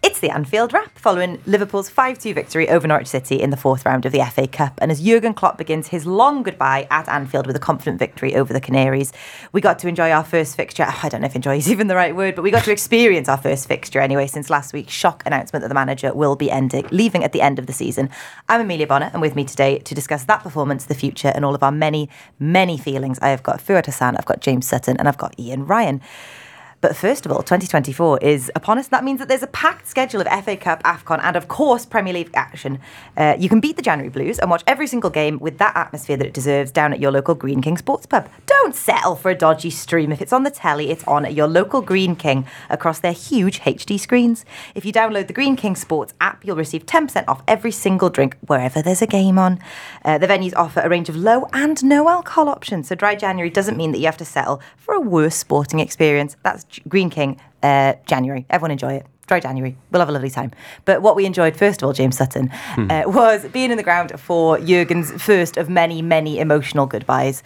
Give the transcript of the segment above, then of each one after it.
It's the Anfield wrap following Liverpool's 5 2 victory over Norwich City in the fourth round of the FA Cup. And as Jurgen Klopp begins his long goodbye at Anfield with a confident victory over the Canaries, we got to enjoy our first fixture. I don't know if enjoy is even the right word, but we got to experience our first fixture anyway since last week's shock announcement that the manager will be ending, leaving at the end of the season. I'm Emilia Bona, and with me today to discuss that performance, the future, and all of our many, many feelings, I have got Fuad Hasan, I've got James Sutton, and I've got Ian Ryan. But first of all, 2024 is upon us. That means that there's a packed schedule of FA Cup, AFCON, and of course, Premier League action. Uh, you can beat the January Blues and watch every single game with that atmosphere that it deserves down at your local Greene King Sports Pub. Don't settle for a dodgy stream. If it's on the telly, it's on at your local Greene King across their huge HD screens. If you download the Greene King Sports app, you'll receive 10% off every single drink wherever there's a game on. Uh, the venues offer a range of low and no alcohol options, so dry January doesn't mean that you have to settle for a worse sporting experience. That's Greene King, uh, January. Everyone enjoy it. Dry January. We'll have a lovely time. But what we enjoyed, first of all, James Sutton, uh, was being in the ground for Jurgen's first of many, many emotional goodbyes.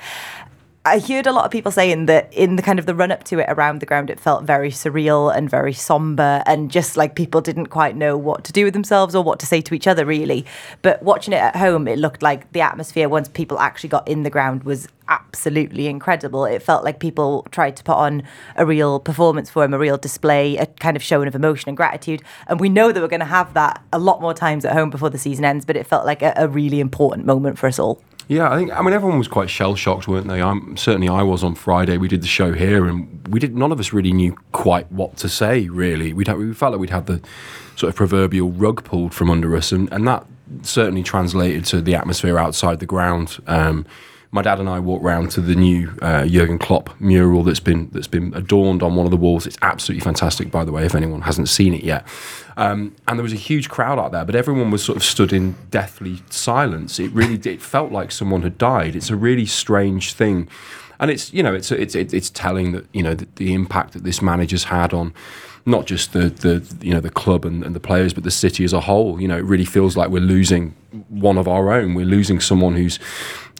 I heard a lot of people saying that in the kind of the run up to it around the ground, it felt very surreal and very somber, and just like people didn't quite know what to do with themselves or what to say to each other, really. But watching it at home, it looked like the atmosphere once people actually got in the ground was absolutely incredible. It felt like people tried to put on a real performance for him, a real display, a kind of showing of emotion and gratitude. And we know that we're going to have that a lot more times at home before the season ends, but it felt like a, a really important moment for us all. Yeah, I think. I mean, everyone was quite shell shocked, weren't they? I'm certainly I was on Friday. We did the show here, and we did. None of us really knew quite what to say. Really, we'd we felt like we'd had the sort of proverbial rug pulled from under us, and, and that certainly translated to the atmosphere outside the ground. Um, my dad and I walked round to the new uh, Jurgen Klopp mural that's been that's been adorned on one of the walls. It's absolutely fantastic, by the way, if anyone hasn't seen it yet. Um, and there was a huge crowd out there, but everyone was sort of stood in deathly silence. It really it felt like someone had died. It's a really strange thing, and it's you know it's it's it's telling that you know the, the impact that this manager's had on not just the the you know the club and, and the players, but the city as a whole. You know, it really feels like we're losing one of our own. We're losing someone who's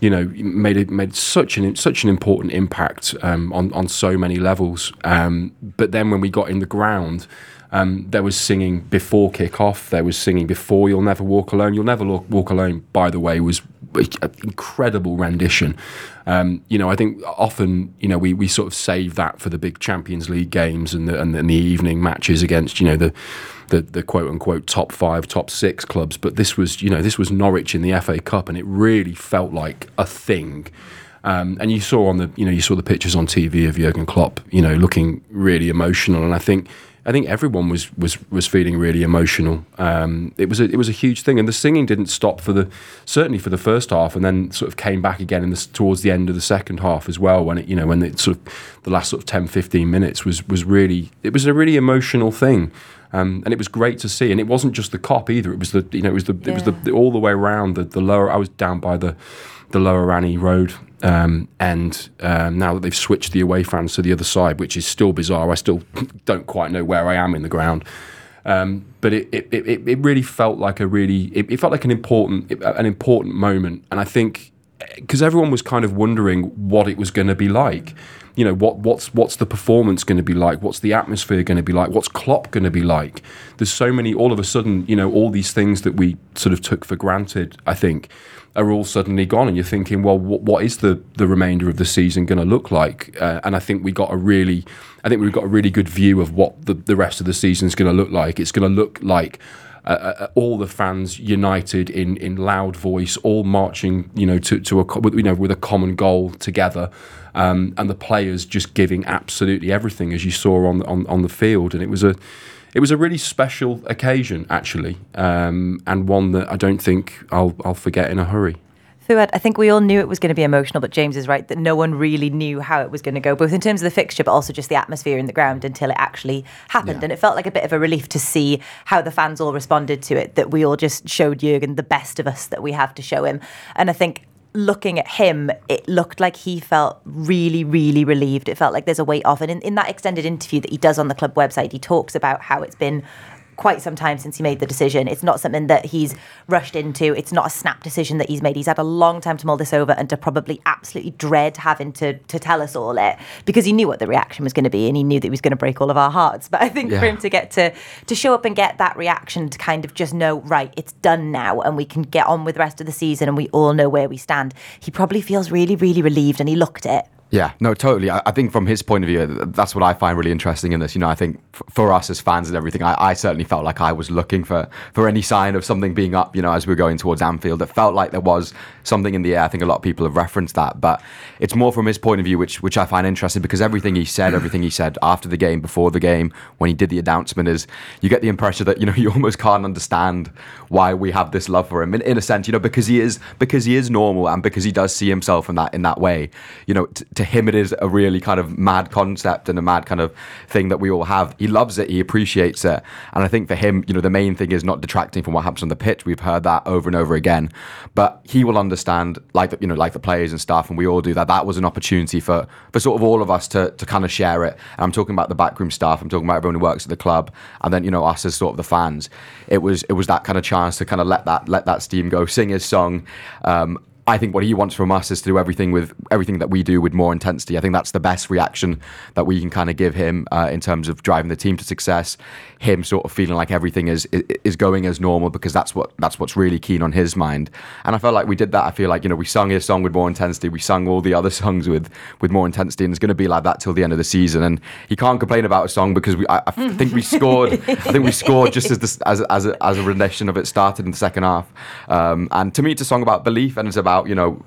you know made it made such an such an important impact um, on on so many levels. Um, but then when we got in the ground. Um, there was singing before kick-off. There was singing before "You'll Never Walk Alone." "You'll Never Walk Alone," by the way, was an incredible rendition. Um, you know, I think often, you know, we, we sort of save that for the big Champions League games and the, and, the evening matches against, you know, the, the the quote unquote top five, top six clubs. But this was, you know, this was Norwich in the FA Cup, and it really felt like a thing. Um, and you saw on the, you know, you saw the pictures on TV of Jurgen Klopp, you know, looking really emotional. And I think, I think everyone was was was feeling really emotional. Um, it was a, it was a huge thing, and the singing didn't stop for the certainly for the first half, and then sort of came back again in the, towards the end of the second half as well. When it you know when it sort of the last sort of 10, 15 minutes was was really it was a really emotional thing. Um, and it was great to see, and it wasn't just the Kop either. It was the you know it was the it was the, the all the way around the, the lower. I was down by the the lower Annie Road, um, and um, now that they've switched the away fans to the other side, which is still bizarre. I still don't quite know where I am in the ground. Um, but it, it, it, it really felt like a really it, it felt like an important an important moment, and I think because everyone was kind of wondering what it was going to be like. You know what what's what's the performance going to be like? What's the atmosphere going to be like? What's Klopp going to be like? There's so many. All of a sudden, you know, all these things that we sort of took for granted. I think are all suddenly gone, and you're thinking, well, what, what is the the remainder of the season going to look like? Uh, and I think we got a really, I think we've got a really good view of what the the rest of the season is going to look like. It's going to look like. Uh, uh, all the fans united in, in loud voice, all marching, you know, to, to a you know with a common goal together, um, and the players just giving absolutely everything, as you saw on on on the field, and it was a it was a really special occasion actually, um, and one that I don't think I'll I'll forget in a hurry. Fuad, I think we all knew it was going to be emotional, but James is right that no one really knew how it was going to go, both in terms of the fixture, but also just the atmosphere in the ground until it actually happened. Yeah. And it felt like a bit of a relief to see how the fans all responded to it, that we all just showed Jurgen the best of us that we have to show him. And I think looking at him, it looked like he felt really, really relieved. It felt like there's a weight off. And in, in that extended interview that he does on the club website, he talks about how it's been quite some time since he made the decision. It's not something that he's rushed into. It's not a snap decision that he's made. He's had a long time to mull this over and to probably absolutely dread having to to tell us all it because he knew what the reaction was going to be and he knew that he was going to break all of our hearts. But I think yeah. for him to get to to show up and get that reaction to kind of just know right, it's done now and we can get on with the rest of the season and we all know where we stand. He probably feels really really relieved and he looked it. Yeah, no, totally. I, I, think from his point of view, that's what I find really interesting in this. You know, I think f- for us as fans and everything, I, I, certainly felt like I was looking for for any sign of something being up. You know, as we were going towards Anfield, it felt like there was something in the air. I think a lot of people have referenced that, but it's more from his point of view, which which I find interesting because everything he said, everything he said after the game, before the game, when he did the announcement, is you get the impression that you know you almost can't understand why we have this love for him in, in a sense. You know, because he is because he is normal and because he does see himself in that in that way. You know, t- to him it is a really kind of mad concept and a mad kind of thing that we all have. He loves it, he appreciates it, and I think for him, you know, the main thing is not detracting from what happens on the pitch. We've heard that over and over again, but he will understand, like the, you know, like the players and stuff, and we all do that. That was an opportunity for for sort of all of us to to kind of share it. And I'm talking about the backroom staff. I'm talking about everyone who works at the club, and then you know us as sort of the fans. It was it was that kind of chance to kind of let that let that steam go, sing his song. Um, I think what he wants from us is to do everything with everything that we do with more intensity. I think that's the best reaction that we can kind of give him uh, in terms of driving the team to success. Him sort of feeling like everything is is going as normal because that's what that's what's really keen on his mind. And I felt like we did that. I feel like you know we sung his song with more intensity. We sung all the other songs with with more intensity, and it's going to be like that till the end of the season. And he can't complain about a song because we I, I think we scored. I think we scored just as this, as as a, as a rendition of it started in the second half. Um, and to me, it's a song about belief and it's about about you know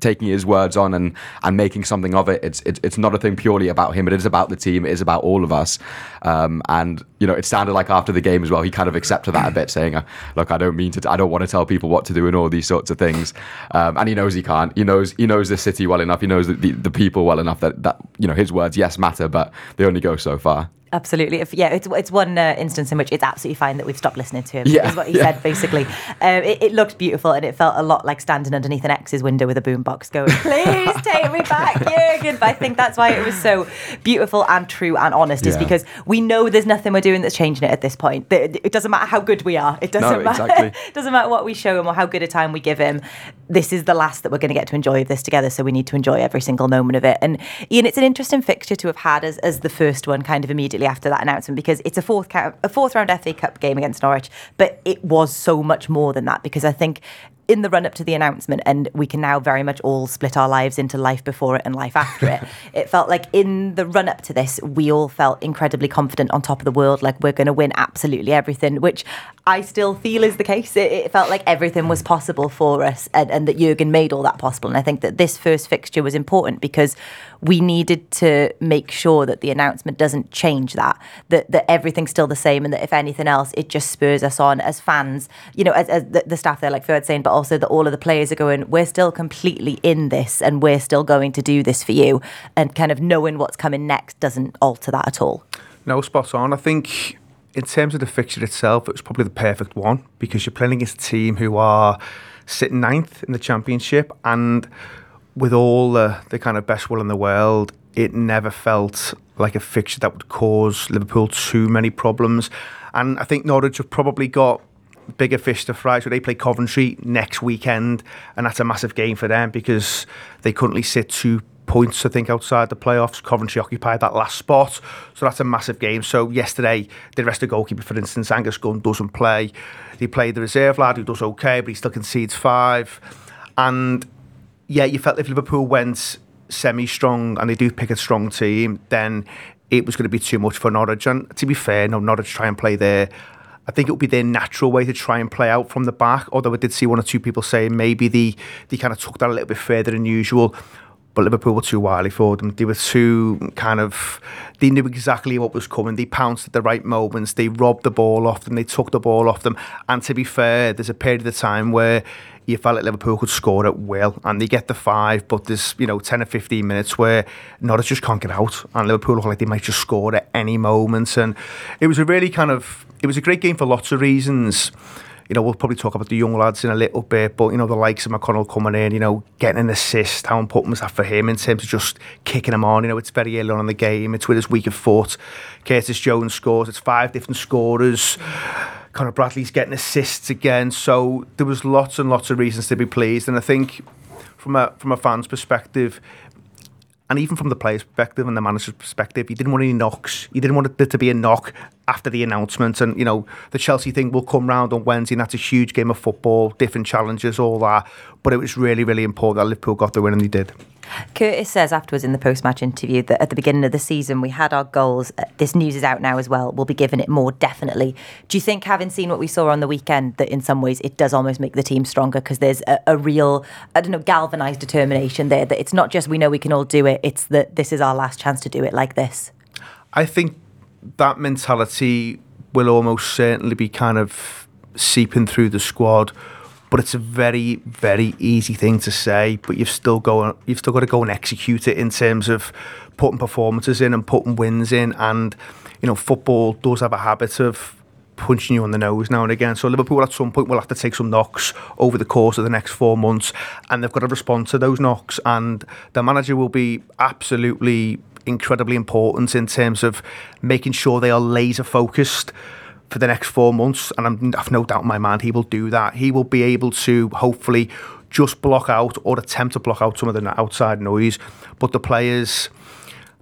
taking his words on and and making something of it. It's it's, it's not a thing purely about him. It is about the team. It is about all of us. Um, and you know, it sounded like after the game as well, he kind of accepted that a bit, saying, uh, "Look, I don't mean to. I don't want to tell people what to do and all these sorts of things." Um, and he knows he can't. He knows he knows the city well enough. He knows the, the, the people well enough that that you know his words yes matter, but they only go so far. Absolutely. If, yeah, it's, it's one uh, instance in which it's absolutely fine that we've stopped listening to him, yeah, is what he yeah. said, basically. Um, it, it, looked beautiful and it felt a lot like standing underneath an ex's window with a boombox going, please take me back, Jurgen. But I think that's why it was so beautiful and true and honest, yeah. is because we know there's nothing we're doing that's changing it at this point. It doesn't matter how good we are. It doesn't, no, matter, exactly. doesn't matter what we show him or how good a time we give him. This is the last that we're going to get to enjoy of this together, so we need to enjoy every single moment of it. And Ian, it's an interesting fixture to have had as, as the first one kind of immediately after that announcement because it's a fourth count, a fourth round FA Cup game against Norwich, but it was so much more than that because I think in the run up to the announcement, and we can now very much all split our lives into life before it and life after it. It felt like in the run up to this, we all felt incredibly confident on top of the world, like we're going to win absolutely everything, which I still feel is the case. It, it felt like everything was possible for us, and, and that Jurgen made all that possible. And I think that this first fixture was important because we needed to make sure that the announcement doesn't change that, that that everything's still the same, and that if anything else, it just spurs us on as fans. You know, as, as the, the staff there, like Fuad saying, but also that all of the players are going, we're still completely in this and we're still going to do this for you. And kind of knowing what's coming next doesn't alter that at all. No, spot on. I think in terms of the fixture itself, it was probably the perfect one because you're playing against a team who are sitting ninth in the championship and with all the, the kind of best will in the world, it never felt like a fixture that would cause Liverpool too many problems. And I think Norwich have probably got bigger fish to fry. So they play Coventry next weekend, and that's a massive game for them because they currently sit two points, I think, outside the playoffs. Coventry occupied that last spot, so that's a massive game. So yesterday, the rest of the goalkeeper, for instance, Angus Gunn doesn't play. He played the reserve lad who does okay, but he still concedes five. And yeah, you felt if Liverpool went semi-strong and they do pick a strong team, then it was going to be too much for Norwich. And to be fair, no, Norwich try and play there. I think it would be their natural way to try and play out from the back. Although I did see one or two people saying maybe they, they kind of took that a little bit further than usual. But Liverpool were too wily for them. They were too kind of, they knew exactly what was coming. They pounced at the right moments. They robbed the ball off them. They took the ball off them. And to be fair, there's a period of the time where you felt like Liverpool could score at will and they get the five, but there's, you know, 10 or 15 minutes where Norwich just can't get out and Liverpool look like they might just score at any moment. And it was a really kind of, it was a great game for lots of reasons. You know, we'll probably talk about the young lads in a little bit, but, you know, the likes of McConnell coming in, you know, getting an assist, how important was that for him in terms of just kicking him on? You know, it's very early on in the game, it's with his weaker foot. Curtis Jones scores, it's five different scorers. Conor Bradley's getting assists again. So there was lots and lots of reasons to be pleased. And I think from a from a fan's perspective, and even from the player's perspective and the manager's perspective, he didn't want any knocks. He didn't want there to be a knock after the announcement. And, you know, the Chelsea thing will come round on Wednesday, and that's a huge game of football, different challenges, all that. But it was really, really important that Liverpool got the win, and they did. Curtis says afterwards in the post match interview that at the beginning of the season we had our goals. Uh, this news is out now as well. We'll be giving it more definitely. Do you think, having seen what we saw on the weekend, that in some ways it does almost make the team stronger because there's a, a, real, I don't know, galvanised determination there that it's not just we know we can all do it, it's that this is our last chance to do it like this? I think that mentality will almost certainly be kind of seeping through the squad but it's a very very easy thing to say but you've still you've still got to go and execute it in terms of putting performances in and putting wins in. And you know football does have a habit of punching you on the nose now and again. So Liverpool at some point will have to take some knocks over the course of the next 4 months and they've got to respond to those knocks. And the manager will be absolutely incredibly important in terms of making sure they are laser focused for the next four months, and I'm, I've no doubt in my mind he will do that. He will be able to hopefully just block out or attempt to block out some of the outside noise, but the players,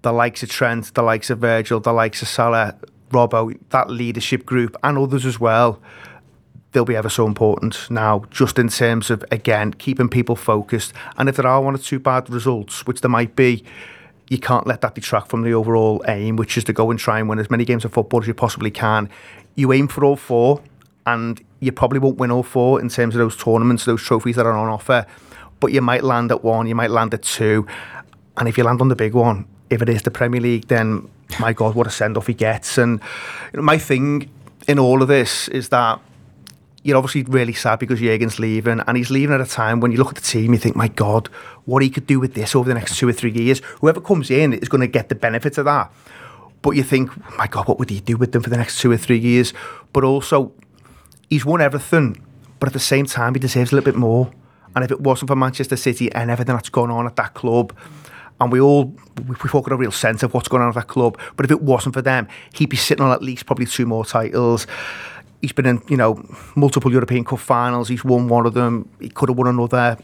the likes of Trent, the likes of Virgil, the likes of Salah, Robbo, that leadership group, and others as well, they'll be ever so important now, just in terms of, again, keeping people focused. And if there are one or two bad results, which there might be, you can't let that detract from the overall aim, which is to go and try and win as many games of football as you possibly can you aim for all four, and you probably won't win all four in terms of those tournaments, those trophies that are on offer. But you might land at one, you might land at two, and if you land on the big one, if it is the Premier League, then my God, what a send off he gets. And my thing in all of this is that you're obviously really sad because Jurgen's leaving, and he's leaving at a time when you look at the team, you think, my God, what he could do with this over the next two or three years. Whoever comes in is going to get the benefit of that. But you think, my God, what would he do with them for the next two or three years? But also, he's won everything, but at the same time, he deserves a little bit more. And if it wasn't for Manchester City and everything that's gone on at that club, and we all we've all got a real sense of what's going on at that club. But if it wasn't for them, he'd be sitting on at least probably two more titles. He's been in, you know, multiple European Cup finals. He's won one of them. He could have won another.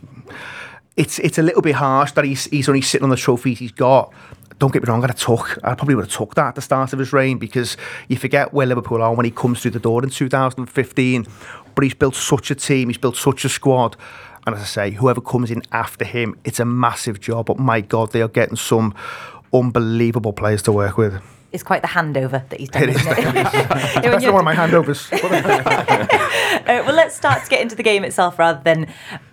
It's it's a little bit harsh that he's he's only sitting on the trophies he's got don't get me wrong, I'd have took, I probably would have took that at the start of his reign because you forget where Liverpool are when he comes through the door in 2015. But he's built such a team, he's built such a squad. And as I say, whoever comes in after him, it's a massive job. But my God, they are getting some unbelievable players to work with is quite the handover that he's done. It is. That's not one of my handovers. uh, well, let's start to get into the game itself rather than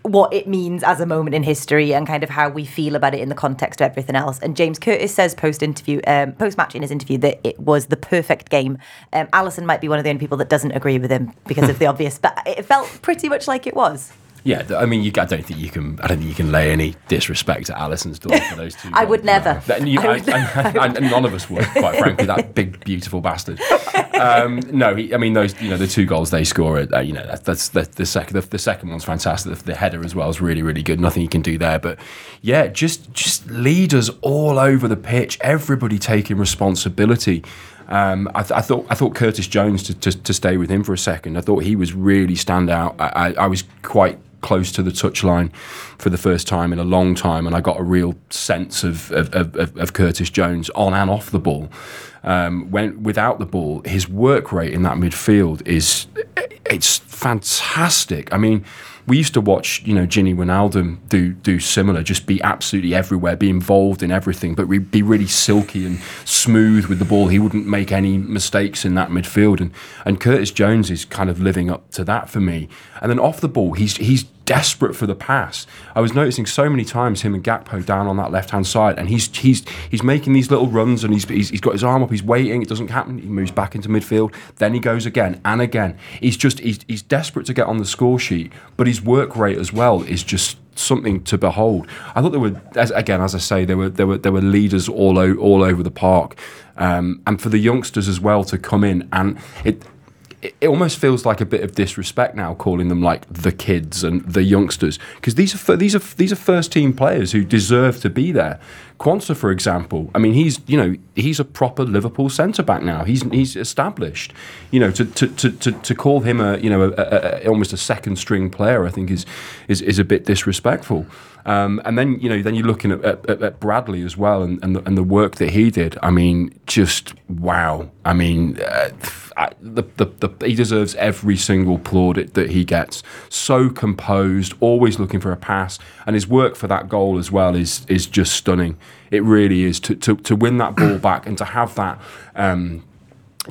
what it means as a moment in history and kind of how we feel about it in the context of everything else. And James Curtis says post interview, um, post match in his interview, that it was the perfect game. Um, Alisson might be one of the only people that doesn't agree with him because of the obvious, but it felt pretty much like it was. Yeah, I mean, you, I don't think you can. I don't think you can lay any disrespect at Alisson's door for those two. I would never. That- you- I would I- I- and none of us would, quite frankly. That big, beautiful bastard. Um, no, he, I mean those. You know, the two goals they score. Uh, you know, that, that's the, the second. The, the second one's fantastic. The, the header as well is really, really good. Nothing you can do there. But yeah, just just leaders all over the pitch. Everybody taking responsibility. Um, I, th- I thought I thought Curtis Jones to, to, to stay with him for a second. I thought he was really stand out. I, I, I was quite close to the touchline for the first time in a long time, and I got a real sense of of, of, of Curtis Jones on and off the ball. Um, when without the ball, his work rate in that midfield is it's fantastic. I mean. We used to watch, you know, Gini Wijnaldum do do similar, just be absolutely everywhere, be involved in everything, but be really silky and smooth with the ball. He wouldn't make any mistakes in that midfield, and and Curtis Jones is kind of living up to that for me. And then off the ball, he's he's desperate for the pass. I was noticing so many times him and Gakpo down on that left hand side, and he's he's he's making these little runs, and he's, he's he's got his arm up, he's waiting, it doesn't happen. He moves back into midfield, then he goes again and again. He's just he's he's desperate to get on the score sheet, but his work rate as well is just something to behold. I thought there were, as, again, as I say, there were there were there were leaders all o- all over the park, um, and for the youngsters as well to come in and it. It almost feels like a bit of disrespect now, calling them like the kids and the youngsters, because these are these are these are first team players who deserve to be there. Quansah, for example, I mean, he's you know he's a proper Liverpool centre back now. He's he's established. You know, to to, to, to, to call him a you know a, a, a, almost a second string player, I think is is, is a bit disrespectful. Um, and then you know, then you're looking at, at, at Bradley as well, and, and, the, and the work that he did. I mean, just wow. I mean, uh, The, the, the, he deserves every single plaudit that he gets. So composed, always looking for a pass, and his work for that goal as well is is just stunning. It really is to to, to win that ball back and to have that. Um,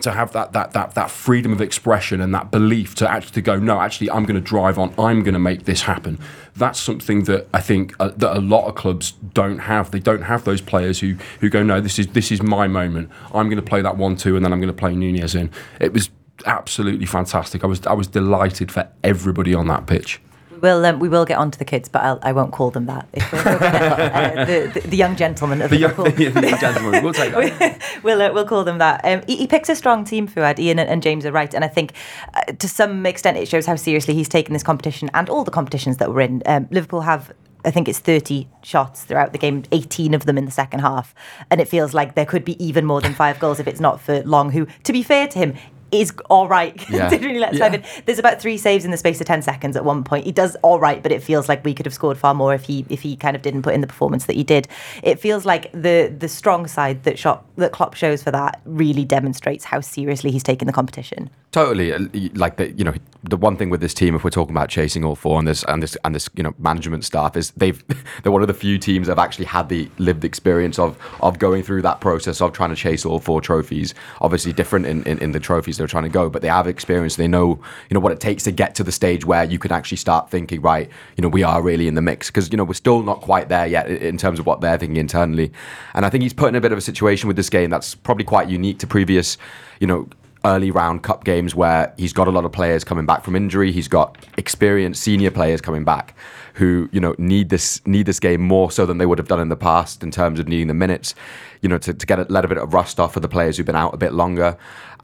to have that that that that freedom of expression and that belief to actually go no actually I'm going to drive on. I'm going to make this happen. That's something that I think uh, that a lot of clubs don't have. They don't have those players who who go no this is this is my moment. I'm going to play that one two and then I'm going to play Nunez in. It was absolutely fantastic. I was I was delighted for everybody on that pitch We'll, um, we will get on to the kids, but I'll, I won't call them that. If we're, we're gonna, uh, the, the, the young gentleman of the young, Liverpool. the young gentleman we'll take that we'll, uh, we'll call them that. Um, he, he picks a strong team, Fuad. Ian and, and James are right. And I think uh, to some extent it shows how seriously he's taken this competition and all the competitions that we're in. Um, Liverpool have I think it's 30 shots throughout the game, 18 of them in the second half. And it feels like there could be even more than five goals if it's not for Long, who, to be fair to him, is all right Yeah. considering he lets Yeah. five in. There's about three saves in the space of 10 seconds at one point. He does all right, but it feels like we could have scored far more if he if he kind of didn't put in the performance that he did. It feels like the the strong side that shot that Klopp shows for that really demonstrates how seriously he's taken the competition. Totally, uh, like the you know the one thing with this team, if we're talking about chasing all four and this and this and this you know management staff is they've they're one of the few teams that have actually had the lived experience of of going through that process of trying to chase all four trophies. Obviously, different in, in, in the trophies they're trying to go, but they have experience. They know you know what it takes to get to the stage where you can actually start thinking, right, you know, we are really in the mix because you know we're still not quite there yet in terms of what they're thinking internally. And I think he's put in a bit of a situation with this game that's probably quite unique to previous, you know early round cup games where he's got a lot of players coming back from injury. He's got experienced senior players coming back who you know need this need this game more so than they would have done in the past in terms of needing the minutes. You know, to, to get a, let a bit of rust off for the players who've been out a bit longer.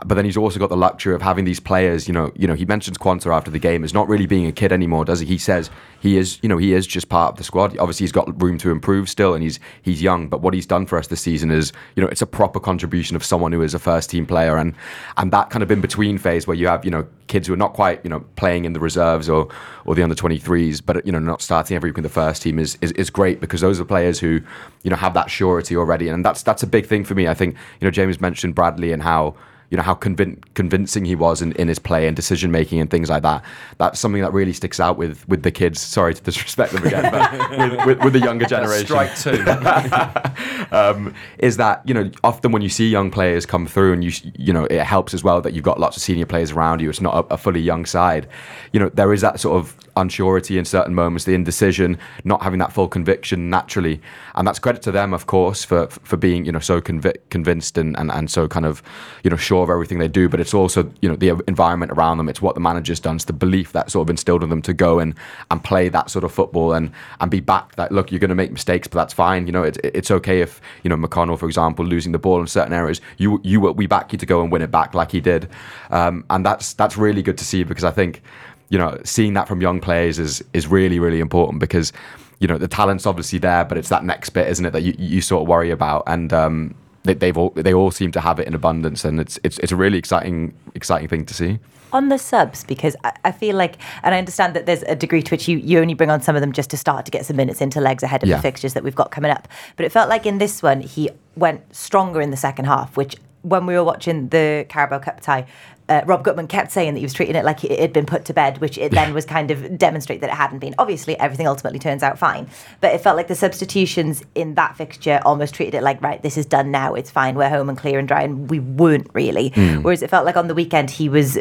But then he's also got the luxury of having these players. You know, you know he mentions Quansah after the game is not really being a kid anymore, does he? He says he is. You know, he is just part of the squad. Obviously, he's got room to improve still, and he's he's young. But what he's done for us this season is, you know, it's a proper contribution of someone who is a first team player, and and that kind of in between phase where you have you know kids who are not quite you know playing in the reserves or or the under 23s, but you know not starting every week in the first team is, is is great because those are players who you know have that surety already, and that's that's a big thing for me. I think you know James mentioned Bradley and how you know how convin- convincing he was in, in his play and decision making and things like that. That's something that really sticks out with with the kids. Sorry to disrespect them again, but with, with, with the younger generation. strike two um, is that you know often when you see young players come through and you you know it helps as well that you've got lots of senior players around you. It's not a, a fully young side. You know there is that sort of unsurety in certain moments, the indecision, not having that full conviction naturally, and that's credit to them, of course, for for being you know so convi- convinced and, and and so kind of you know sure of everything they do. But it's also you know the environment around them. It's what the manager's done. It's the belief that sort of instilled in them to go and and play that sort of football and and be back. That look, you're going to make mistakes, but that's fine. You know, it's it's okay if you know McConnell, for example, losing the ball in certain areas. You you we back you to go and win it back like he did, um, and that's that's really good to see because I think you know, seeing that from young players is is really really important because you know the talent's obviously there, but it's that next bit, isn't it, that you, you sort of worry about and. Um, they, they've all they all seem to have it in abundance, and it's it's it's a really exciting exciting thing to see on the subs because I, I, feel like and I understand that there's a degree to which you, you only bring on some of them just to start to get some minutes into legs ahead of yeah. the fixtures that we've got coming up. But it felt like in this one he went stronger in the second half, which when we were watching the Carabao Cup tie, uh, Rob Gutmann kept saying that he was treating it like it had been put to bed, which it then was kind of demonstrate that it hadn't been. Obviously, everything ultimately turns out fine, but it felt like the substitutions in that fixture almost treated it like, right, this is done now, it's fine, we're home and clear and dry, and we weren't really. Mm. Whereas it felt like on the weekend he was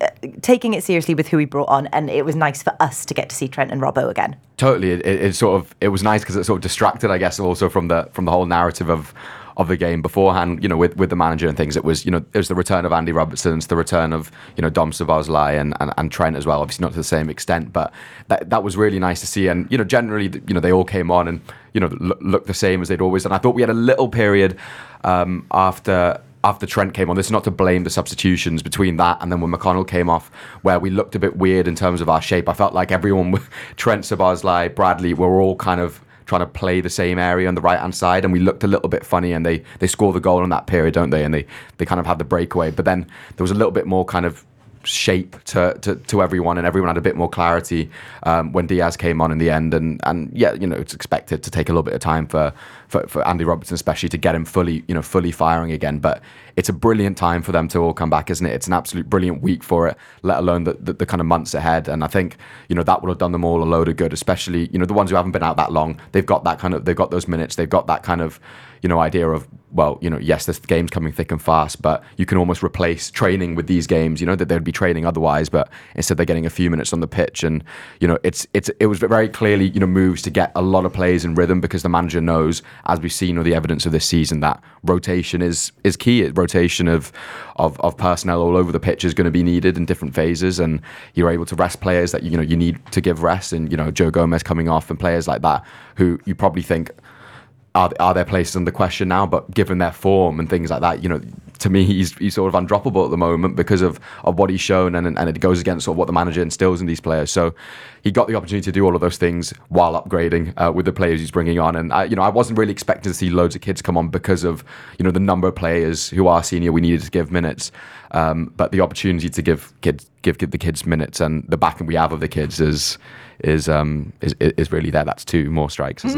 uh, taking it seriously with who he brought on, and it was nice for us to get to see Trent and Robbo again. Totally, it, it sort of it was nice because it sort of distracted, I guess, also from the from the whole narrative of of the game beforehand, you know, with, with the manager and things. It was, you know, it was the return of Andy Robertson, it's the return of, you know, Dom Szoboszlai and, and, and Trent as well, obviously not to the same extent, but that, that was really nice to see. And, you know, generally, you know, they all came on and, you know, look, looked the same as they'd always done. I thought we had a little period um, after after Trent came on, this is not to blame the substitutions between that and then when McConnell came off, where we looked a bit weird in terms of our shape. I felt like everyone, Trent, Szoboszlai, Bradley, were all kind of trying to play the same area on the right hand side, and we looked a little bit funny. And they they score the goal in that period, don't they? And they they kind of have the breakaway, but then there was a little bit more kind of shape to, to, to everyone, and everyone had a bit more clarity um, when Diaz came on in the end. And and yeah, you know, it's expected to take a little bit of time for, for, for Andy Robertson, especially to get him fully, you know, fully firing again. But it's a brilliant time for them to all come back, isn't it? It's an absolute brilliant week for it, let alone the, the, the kind of months ahead. And I think you know that would have done them all a load of good, especially you know the ones who haven't been out that long. They've got that kind of they've got those minutes, they've got that kind of you know idea of well, you know, yes, this game's coming thick and fast, but you can almost replace training with these games. You know that they'd be training otherwise, but instead they're getting a few minutes on the pitch, and you know, it's it's it was very clearly you know moves to get a lot of players in rhythm because the manager knows, as we've seen all the evidence of this season, that rotation is is key. Rotation of of, of personnel all over the pitch is going to be needed in different phases, and you're able to rest players that you know you need to give rest, and you know Joe Gomez coming off and players like that who you probably think are, are there places under question now? But given their form and things like that, you know, to me, he's he's sort of undroppable at the moment because of, of what he's shown, and and it goes against sort of what the manager instills in these players. So he got the opportunity to do all of those things while upgrading uh, with the players he's bringing on. And I, you know, I wasn't really expecting to see loads of kids come on because of you know the number of players who are senior we needed to give minutes. Um, but the opportunity to give kids give, give the kids minutes and the backing we have of the kids is is um, is is really there. That's two more strikes?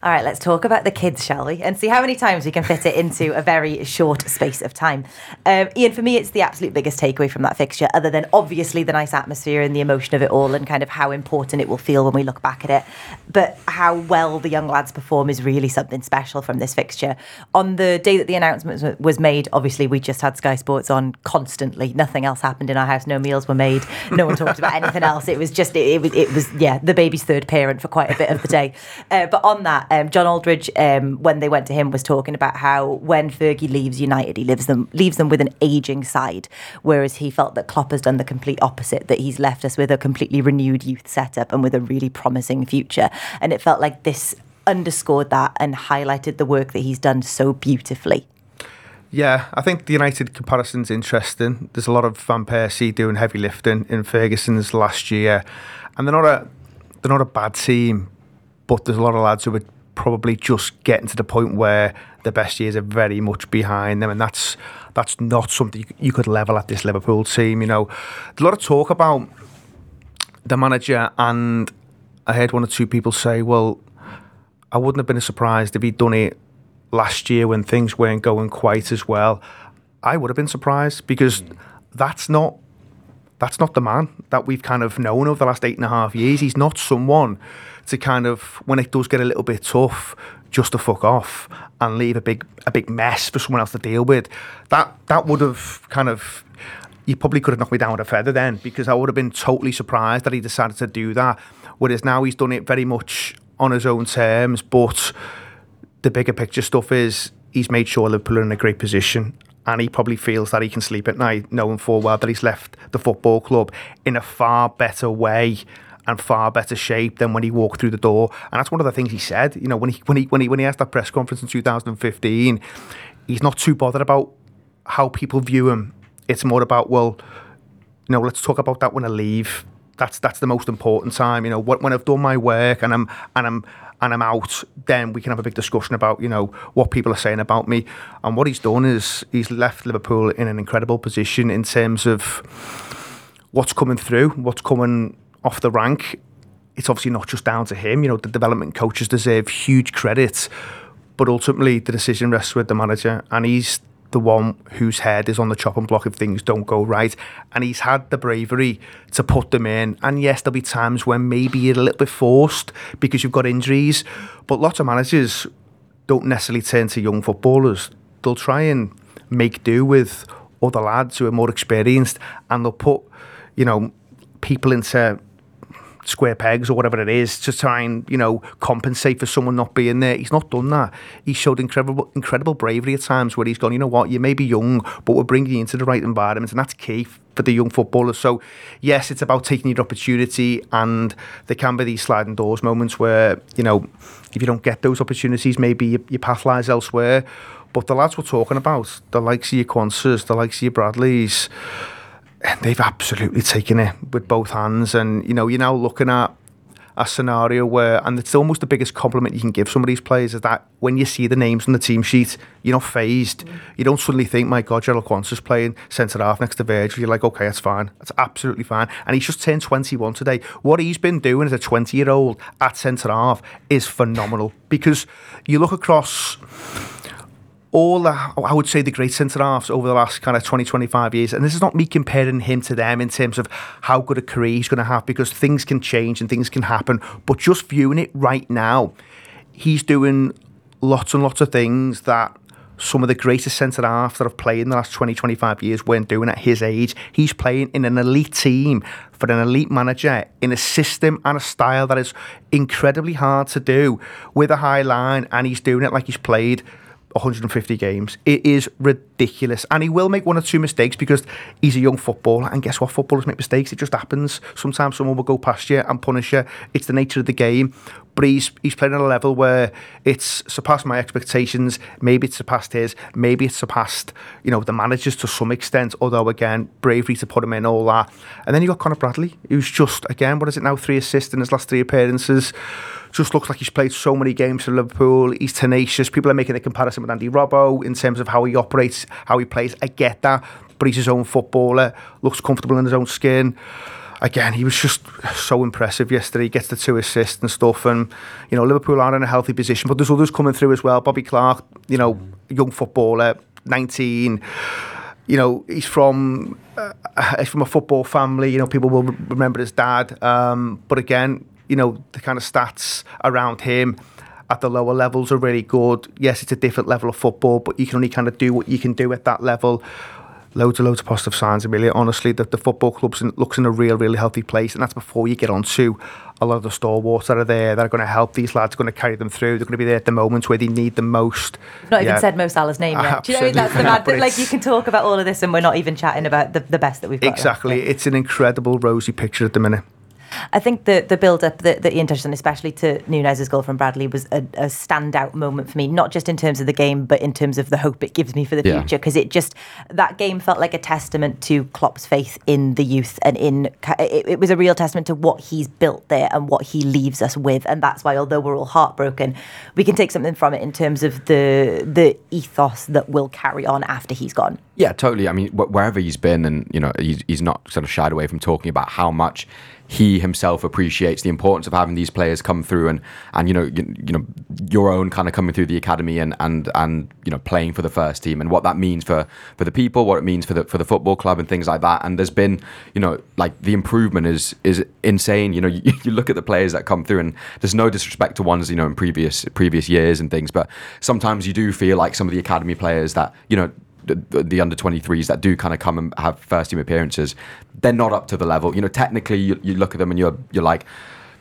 All right, let's talk about the kids, shall we? And see how many times we can fit it into a very short space of time. Um, Ian, for me, it's the absolute biggest takeaway from that fixture, other than obviously the nice atmosphere and the emotion of it all and kind of how important it will feel when we look back at it. But how well the young lads perform is really something special from this fixture. On the day that the announcement was made, obviously, we just had Sky Sports on constantly. Nothing else happened in our house. No meals were made. No one talked about anything else. It was just, it, it, was, it was, yeah, the baby's third parent for quite a bit of the day. Uh, but on that, um, John Aldridge, um, when they went to him, was talking about how when Fergie leaves United, he leaves them leaves them with an aging side, whereas he felt that Klopp has done the complete opposite. That he's left us with a completely renewed youth setup and with a really promising future. And it felt like this underscored that and highlighted the work that he's done so beautifully. Yeah, I think the United comparison's interesting. There's a lot of Van Persie doing heavy lifting in Ferguson's last year, and they're not a they're not a bad team, but there's a lot of lads who are probably just getting to the point where the best years are very much behind them, and that's that's not something you could level at this Liverpool team. You know, a lot of talk about the manager, and I heard one or two people say, "Well, I wouldn't have been surprised if he'd done it last year when things weren't going quite as well." I would have been surprised because that's not that's not the man that we've kind of known over the last eight and a half years. He's not someone to kind of when it does get a little bit tough, just to fuck off and leave a big a big mess for someone else to deal with. That that would have kind of you probably could have knocked me down with a feather then because I would have been totally surprised that he decided to do that. Whereas now he's done it very much on his own terms, but the bigger picture stuff is he's made sure Liverpool are in a great position and he probably feels that he can sleep at night knowing full well that he's left the football club in a far better way and far better shape than when he walked through the door. And that's one of the things he said. You know, when he when he when he when he has that press conference in 2015, he's not too bothered about how people view him. It's more about well, you know, let's talk about that when I leave. That's that's the most important time. You know, when I've done my work and I'm and I'm and I'm out, then we can have a big discussion about you know what people are saying about me. And what he's done is he's left Liverpool in an incredible position in terms of what's coming through, what's coming off the rank. It's obviously not just down to him. You know, the development coaches deserve huge credit, but ultimately the decision rests with the manager, and he's the one whose head is on the chopping block if things don't go right. And he's had the bravery to put them in. And yes, there'll be times when maybe you're a little bit forced because you've got injuries. But lots of managers don't necessarily turn to young footballers. They'll try and make do with other lads who are more experienced and they'll put, you know, people into square pegs or whatever it is to try and you know compensate for someone not being there. He's not done that. He showed incredible incredible bravery at times where he's gone. You know what? You may be young, but we're bringing you into the right environment, and that's key for the young footballers. So yes, it's about taking your opportunity, and there can be these sliding doors moments where you know if you don't get those opportunities, maybe your, your path lies elsewhere. But the lads we're talking about, the likes of your Quansahs, the likes of your Bradleys they've absolutely taken it with both hands. And, you know, you're now looking at a scenario where, and it's almost the biggest compliment you can give some of these players is that when you see the names on the team sheet, you're not phased. Mm. You don't suddenly think, my God, Jarell Quansah's playing centre half next to Virgil. You're like, okay, that's fine. That's absolutely fine. And he's just turned 21 today. What he's been doing as a 20 year old at centre half is phenomenal because you look across all the, I would say the great centre halves over the last kind of 20, 25 years. And this is not me comparing him to them in terms of how good a career he's going to have because things can change and things can happen. But just viewing it right now, he's doing lots and lots of things that some of the greatest centre halves that have played in the last 20, 25 years weren't doing at his age. He's playing in an elite team for an elite manager in a system and a style that is incredibly hard to do with a high line, and he's doing it like he's played 150 games. It is ridiculous. And he will make one or two mistakes because he's a young footballer. And guess what? Footballers make mistakes. It just happens. Sometimes someone will go past you and punish you. It's the nature of the game. But he's, he's playing at a level where it's surpassed my expectations. Maybe it's surpassed his. Maybe it's surpassed, you know, the managers to some extent. Although, again, bravery to put him in, all that. And then you got Conor Bradley, who's just, again, what is it now? Three assists in his last three appearances just looks like he's played so many games for Liverpool. He's tenacious. People are making a comparison with Andy Robbo in terms of how he operates, how he plays. I get that, but he's his own footballer. Looks comfortable in his own skin. again, he was just so impressive yesterday. He gets the two assists and stuff, and you know Liverpool are in a healthy position, but there's others coming through as well. Bobby Clark, you know, young footballer, 19. You know, he's from uh, he's from a football family. You know, people will remember his dad. Um, but again, you know, the kind of stats around him at the lower levels are really good. Yes, it's a different level of football, but you can only kind of do what you can do at that level loads and loads of positive signs. Amelia, honestly, the, the football club's in, looks in a real, really healthy place, and that's before you get on to a lot of the stalwarts that are there that are going to help these lads, going to carry them through. They're going to be there at the moments where they need them most. Not yeah. even said Mo Salah's name yet. Do you know that's the mad thing? Like you can talk about all of this, and we're not even chatting about the, the best that we've got. Exactly, it's an incredible rosy picture at the minute. I think the the build up that, that Ian touched on, especially to Nunez's goal from Bradley, was a, a, standout moment for me. Not just in terms of the game, but in terms of the hope it gives me for the yeah. future. Because it just that game felt like a testament to Klopp's faith in the youth and in it, it was a real testament to what he's built there and what he leaves us with. And that's why, although we're all heartbroken, we can take something from it in terms of the the ethos that will carry on after he's gone. Yeah, totally. I mean, wherever he's been, and you know, he's, he's not sort of shied away from talking about how much he himself appreciates the importance of having these players come through and and you know you, you, know your own kind of coming through the academy and and and you know playing for the first team and what that means for for the people what it means for the for the football club and things like that. And there's been you know like the improvement is is insane. You know you, you look at the players that come through and there's no disrespect to ones you know in previous previous years and things but sometimes you do feel like some of the academy players that you know the, under 23s that do kind of come and have first team appearances, they're not up to the level. You know, technically, you, you look at them and you're you're like,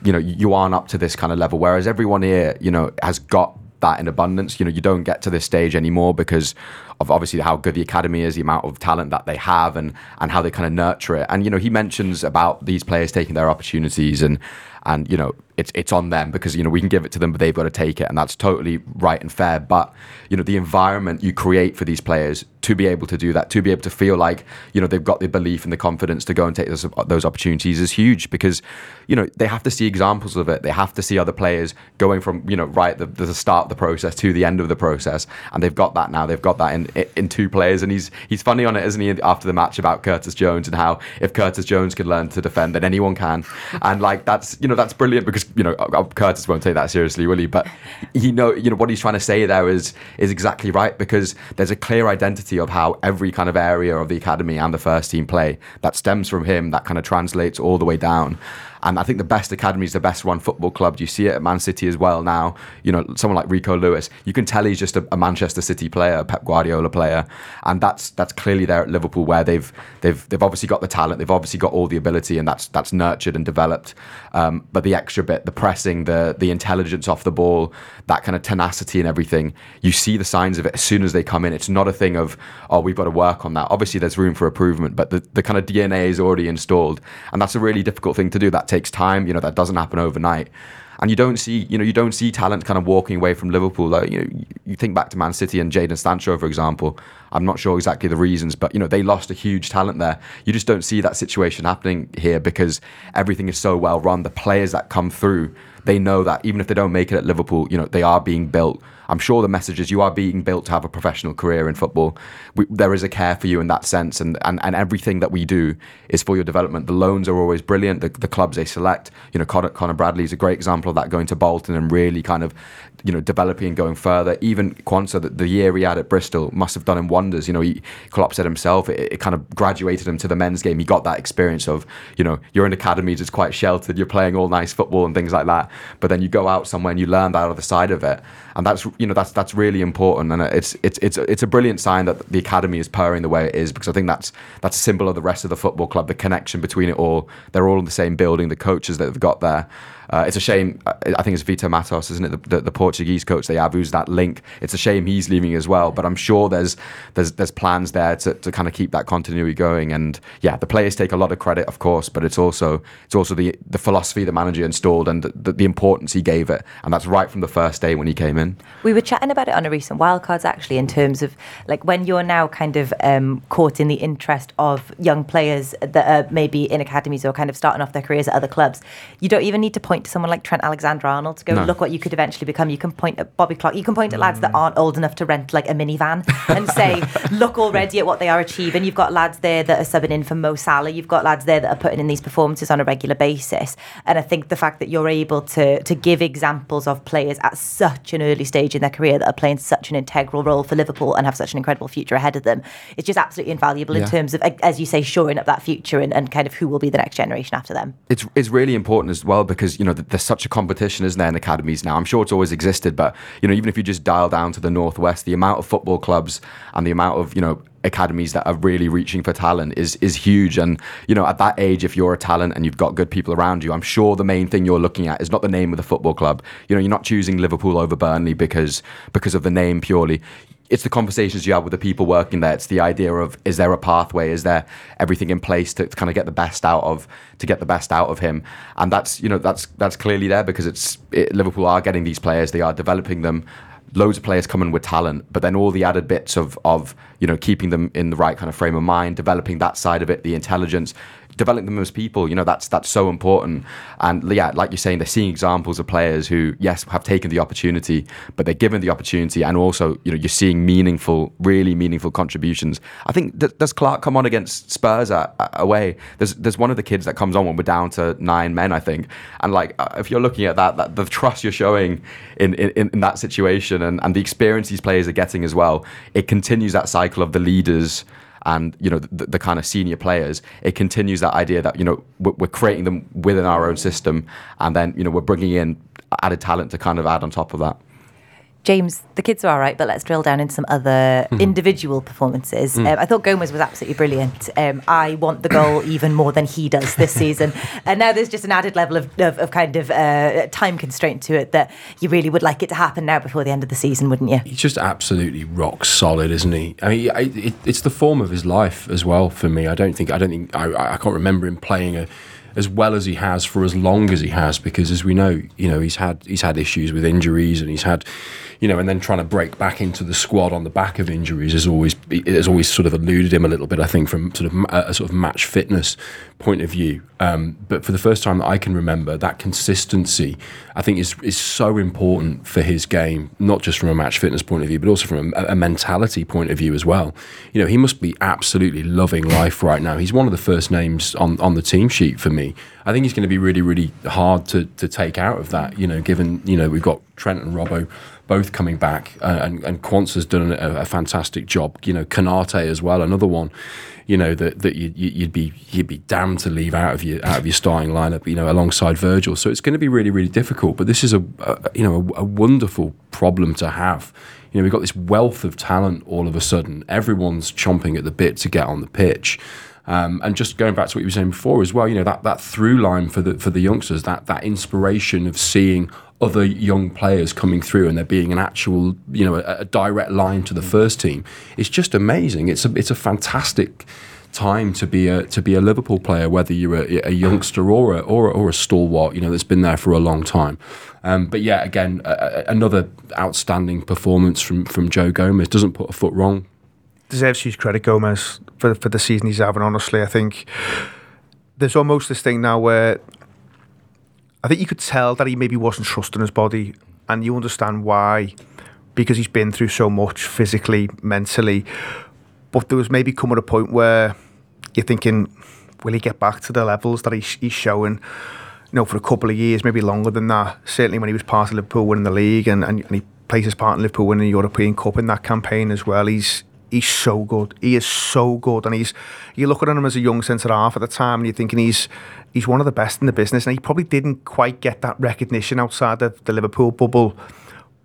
you know, you aren't up to this kind of level. Whereas everyone here, you know, has got that in abundance. You know, you don't get to this stage anymore because of obviously how good the academy is, the amount of talent that they have, and and how they kind of nurture it. And you know, he mentions about these players taking their opportunities and and you know it's it's on them because you know we can give it to them but they've got to take it and that's totally right and fair. But you know the environment you create for these players to be able to do that to be able to feel like you know they've got the belief and the confidence to go and take those, those opportunities is huge because you know they have to see examples of it. They have to see other players going from you know right the, the start of the process to the end of the process and they've got that now. They've got that in in two players and he's he's funny on it isn't he after the match about Curtis Jones and how if Curtis Jones can learn to defend then anyone can and like that's you know that's brilliant because you know uh, uh, Curtis won't take that seriously, will he? But he know you know what he's trying to say there is is exactly right because there's a clear identity of how every kind of area of the academy and the first team play that stems from him that kind of translates all the way down. And I think the best academy is the best run football club. You see it at Man City as well now. You know, someone like Rico Lewis, you can tell he's just a, a Manchester City player, a Pep Guardiola player, and that's that's clearly there at Liverpool where they've they've they've obviously got the talent, they've obviously got all the ability, and that's that's nurtured and developed. Um, but the extra bit, the pressing, the the intelligence off the ball, that kind of tenacity and everything, you see the signs of it as soon as they come in. It's not a thing of oh we've got to work on that. Obviously, there's room for improvement, but the, the kind of DNA is already installed, and that's a really difficult thing to do. That takes time. You know, that doesn't happen overnight. And you don't see, you know, you don't see talent kind of walking away from Liverpool. Like, you know, you think back to Man City and Jadon Sancho, for example. I'm not sure exactly the reasons, but you know, they lost a huge talent there. You just don't see that situation happening here because everything is so well run. The players that come through, they know that even if they don't make it at Liverpool, you know, they are being built I'm sure the message is you are being built to have a professional career in football. We, there is a care for you in that sense, and, and, and everything that we do is for your development. The loans are always brilliant. The, the clubs they select, you know, Conor, Conor Bradley is a great example of that, going to Bolton and really kind of, you know, developing and going further. Even Quansah, the, the year he had at Bristol, must have done him wonders. You know, he, Klopp said himself, it, it kind of graduated him to the men's game. He got that experience of, you know, you're in academies, it's quite sheltered, you're playing all nice football and things like that. But then you go out somewhere and you learn that other side of it and that's you know that's that's really important, and it's it's it's it's a brilliant sign that the academy is purring the way it is because I think that's that's a symbol of the rest of the football club, the connection between it all. They're all in the same building, the coaches that they've got there. Uh, it's a shame. Uh, I think it's Vitor Matos, isn't it? The, the, the, Portuguese coach they have, who's that link. It's a shame he's leaving as well. But I'm sure there's there's there's plans there to, to kind of keep that continuity going. And yeah, the players take a lot of credit, of course, but it's also it's also the the philosophy the manager installed and the, the importance he gave it, and that's right from the first day when he came in. We were chatting about it on a recent wildcards actually, in terms of like when you're now kind of um, caught in the interest of young players that are maybe in academies or kind of starting off their careers at other clubs. You don't even need to point point to someone like Trent Alexander-Arnold to go No. look what you could eventually become. You can point at Bobby Clark. You can point at lads that mm. aren't old enough to rent like a minivan and say, look already at what they are achieving. You've got lads there that are subbing in for Mo Salah. You've got lads there that are putting in these performances on a regular basis. And I think the fact that you're able to to give examples of players at such an early stage in their career that are playing such an integral role for Liverpool and have such an incredible future ahead of them, it's just absolutely invaluable in terms of, as you say, shoring up that future and, and kind of who will be the next generation after them. it's it's really important as well because you know th- there's such a competition, isn't there, in academies now? I'm sure it's always existed, but you know even if you just dial down to the northwest, the amount of football clubs and the amount of you know academies that are really reaching for talent is is huge. And you know at that age, if you're a talent and you've got good people around you, I'm sure the main thing you're looking at is not the name of the football club. You know you're not choosing Liverpool over Burnley because because of the name purely it's the conversations you have with the people working there. It's the idea of is there a pathway? Is there everything in place to, to kind of get the best out of to get the best out of him? And that's you know that's that's clearly there because it's it, Liverpool are getting these players. They are developing them. Loads of players coming with talent, but then all the added bits of of you know keeping them in the right kind of frame of mind, developing that side of it, the intelligence, developing them as people. You know that's that's so important. And yeah, like you're saying, they're seeing examples of players who yes have taken the opportunity, but they're given the opportunity, and also you know you're seeing meaningful, really meaningful contributions. I think th- does Clark come on against Spurs at, at- away? There's there's one of the kids that comes on when we're down to nine men, I think, and like uh, if you're looking at that, that the trust you're showing in in, in that situation and and the experience these players are getting as well, it continues that cycle of the leaders and you know the, the kind of senior players it continues that idea that you know we're, we're creating them within our own system and then you know we're bringing in added talent to kind of add on top of that James, the kids are all right, but let's drill down into some other individual performances. Mm. Um, I thought Gomez was absolutely brilliant. Um, I want the goal even more than he does this season. And now there's just an added level of, of, of kind of uh, time constraint to it that you really would like it to happen now before the end of the season, wouldn't you? He's just absolutely rock solid, isn't he? I mean, I, it, it's the form of his life as well for me. I don't think I don't think I, I can't remember him playing a, as well as he has for as long as he has because, as we know, you know he's had he's had issues with injuries and he's had, you know, and then trying to break back into the squad on the back of injuries has always has always sort of eluded him a little bit. I think from sort of a sort of match fitness point of view. Um, but for the first time that I can remember, that consistency I think is is so important for his game, not just from a match fitness point of view, but also from a, a mentality point of view as well. You know, he must be absolutely loving life right now. He's one of the first names on, on the team sheet for me. I think he's going to be really, really hard to, to take out of that. You know, given you know we've got Trent and Robbo both coming back, uh, and and Quansah has done a, a fantastic job. You know, Konate as well, another one. You know that that you, you'd be you'd be damned to leave out of your out of your starting lineup. You know, alongside Virgil, so it's going to be really really difficult. But this is a, a you know a, a wonderful problem to have. You know, we've got this wealth of talent all of a sudden. Everyone's chomping at the bit to get on the pitch. Um, and just going back to what you were saying before as well, you know that, that through line for the for the youngsters, that that inspiration of seeing other young players coming through and there being an actual, you know, a, a direct line to the first team, it's just amazing. It's a it's a fantastic time to be a to be a Liverpool player, whether you're a, a youngster or a, or a, or a stalwart, you know, that's been there for a long time. Um, but yeah, again, a, a- another outstanding performance from from Joe Gomez. Doesn't put a foot wrong. deserves huge credit, Gomez, for for the season he's having. Honestly, I think there's almost this thing now where I think you could tell that he maybe wasn't trusting his body, and you understand why, because he's been through so much physically, mentally. But there was maybe coming a point where you're thinking, will he get back to the levels that he's, he's showing? You know, for a couple of years, maybe longer than that. Certainly when he was part of Liverpool winning the league, and, and, and he plays his part in Liverpool winning the European Cup in that campaign as well. He's he's so good. He is so good, and he's you look at him as a young centre half at the time, and you're thinking he's he's one of the best in the business, and he probably didn't quite get that recognition outside of the Liverpool bubble,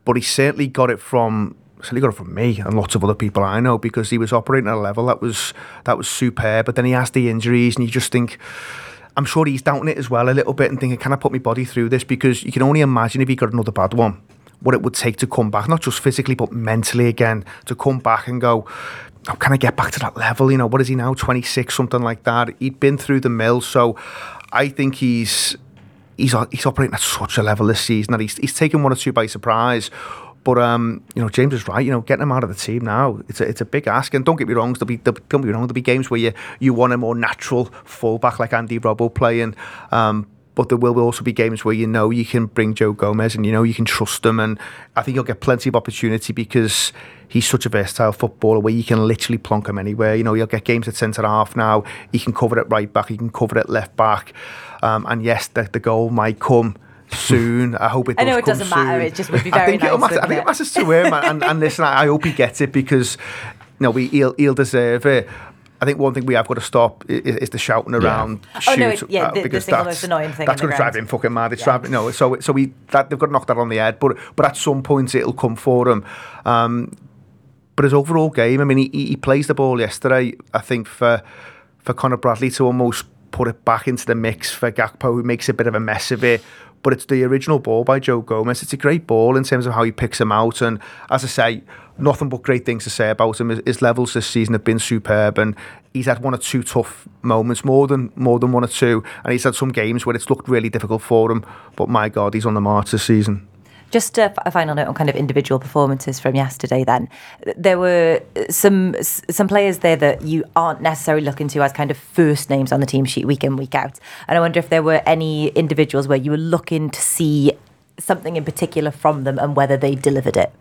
but he certainly got it from. Certainly got it from me and lots of other people I know because he was operating at a level that was that was superb. But then he has the injuries, and you just think, I'm sure he's doubting it as well a little bit and thinking, can I put my body through this? Because you can only imagine if he got another bad one, what it would take to come back, not just physically, but mentally again, to come back and go, oh, can I get back to that level? You know, what is he now, 26, something like that? He'd been through the mill. So I think he's he's he's operating at such a level this season that he's, he's taken one or two by surprise. But um, you know, James is right. You know, getting him out of the team now, it's a, it's a big ask. And don't get me wrong, there'll be there'll, don't get me wrong, there'll be games where you you want a more natural fullback like Andy Robbo playing. Um, but there will also be games where you know you can bring Joe Gomez and you know you can trust him, and I think you'll get plenty of opportunity because he's such a versatile footballer where you can literally plonk him anywhere. You know, you'll get games at centre half now. He can cover it right back. He can cover it left back, um, and yes, the, the goal might come soon. I hope it. I know it doesn't matter. It just would be I very think nice. matter. I think it? it matters to him, and, and, and listen, I, I hope he gets it because you know we he'll, he'll deserve it. I think one thing we have got to stop is, is the shouting around. Oh, no, shoot, it- yeah, uh, the- the because single that's, most annoying thing That's going to drive him fucking mad. It's driving no. So so we that they've got to knock that on the head. But but at some point it'll come for him. Um, but his overall game, I mean, he, he plays the ball yesterday. I think for for Conor Bradley to almost put it back into the mix for Gakpo, who makes a bit of a mess of it. But it's the original ball by Joe Gomez. It's a great ball in terms of how he picks him out. And as I say, nothing but great things to say about him. His, levels this season have been superb, and he's had one or two tough moments, more than more than one or two. And he's had some games where it's looked really difficult for him. But my God, he's on the march this season. Just a, a final note on kind of individual performances from yesterday. Then there were some some players there that you aren't necessarily looking to as kind of first names on the team sheet week in week out. And I wonder if there were any individuals where you were looking to see something in particular from them and whether they delivered it.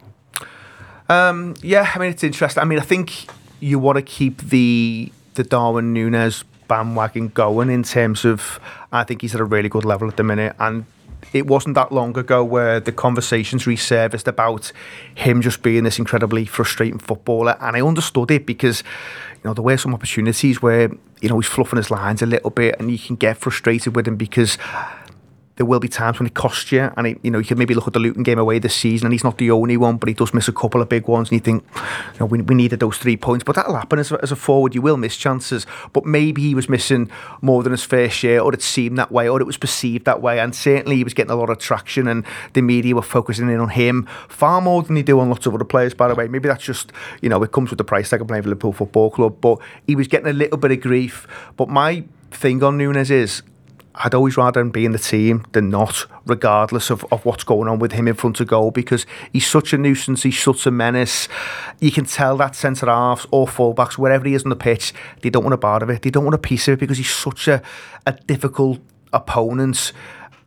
Um, yeah, I mean it's interesting. I mean, I think you want to keep the the Darwin Nunez bandwagon going in terms of. I think he's at a really good level at the minute, and it wasn't that long ago where the conversations resurfaced about him just being this incredibly frustrating footballer, and I understood it because you know there were some opportunities where you know he's fluffing his lines a little bit, and you can get frustrated with him because there will be times when it costs you, and it, you know you can maybe look at the Luton game away this season, and he's not the only one, but he does miss a couple of big ones, and you think, you know, we, we needed those three points, but that'll happen as a, as a forward. You will miss chances, but maybe he was missing more than his fair share, or it seemed that way, or it was perceived that way, and certainly he was getting a lot of traction, and the media were focusing in on him far more than they do on lots of other players. By the way, maybe that's just you know it comes with the price tag of playing for Liverpool Football Club, but he was getting a little bit of grief. But my thing on Nunez is. I'd always rather him be in the team than not, regardless of, of what's going on with him in front of goal, because he's such a nuisance, he's such a menace. You can tell that centre halves or fullbacks, wherever he is on the pitch, they don't want a part of it. They don't want a piece of it because he's such a, a difficult opponent.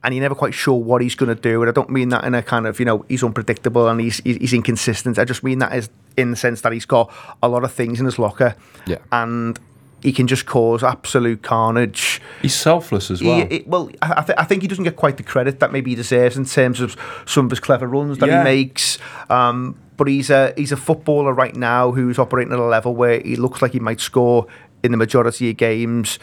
And you're never quite sure what he's going to do. And I don't mean that in a kind of, you know, he's unpredictable and he's he's inconsistent. I just mean that is in the sense that he's got a lot of things in his locker. Yeah. And he can just cause absolute carnage. He's selfless as well. He, well, I, th- I think he doesn't get quite the credit that maybe he deserves in terms of some of his clever runs that Yeah. he makes. Um, but he's a he's a footballer right now who's operating at a level where he looks like he might score in the majority of games.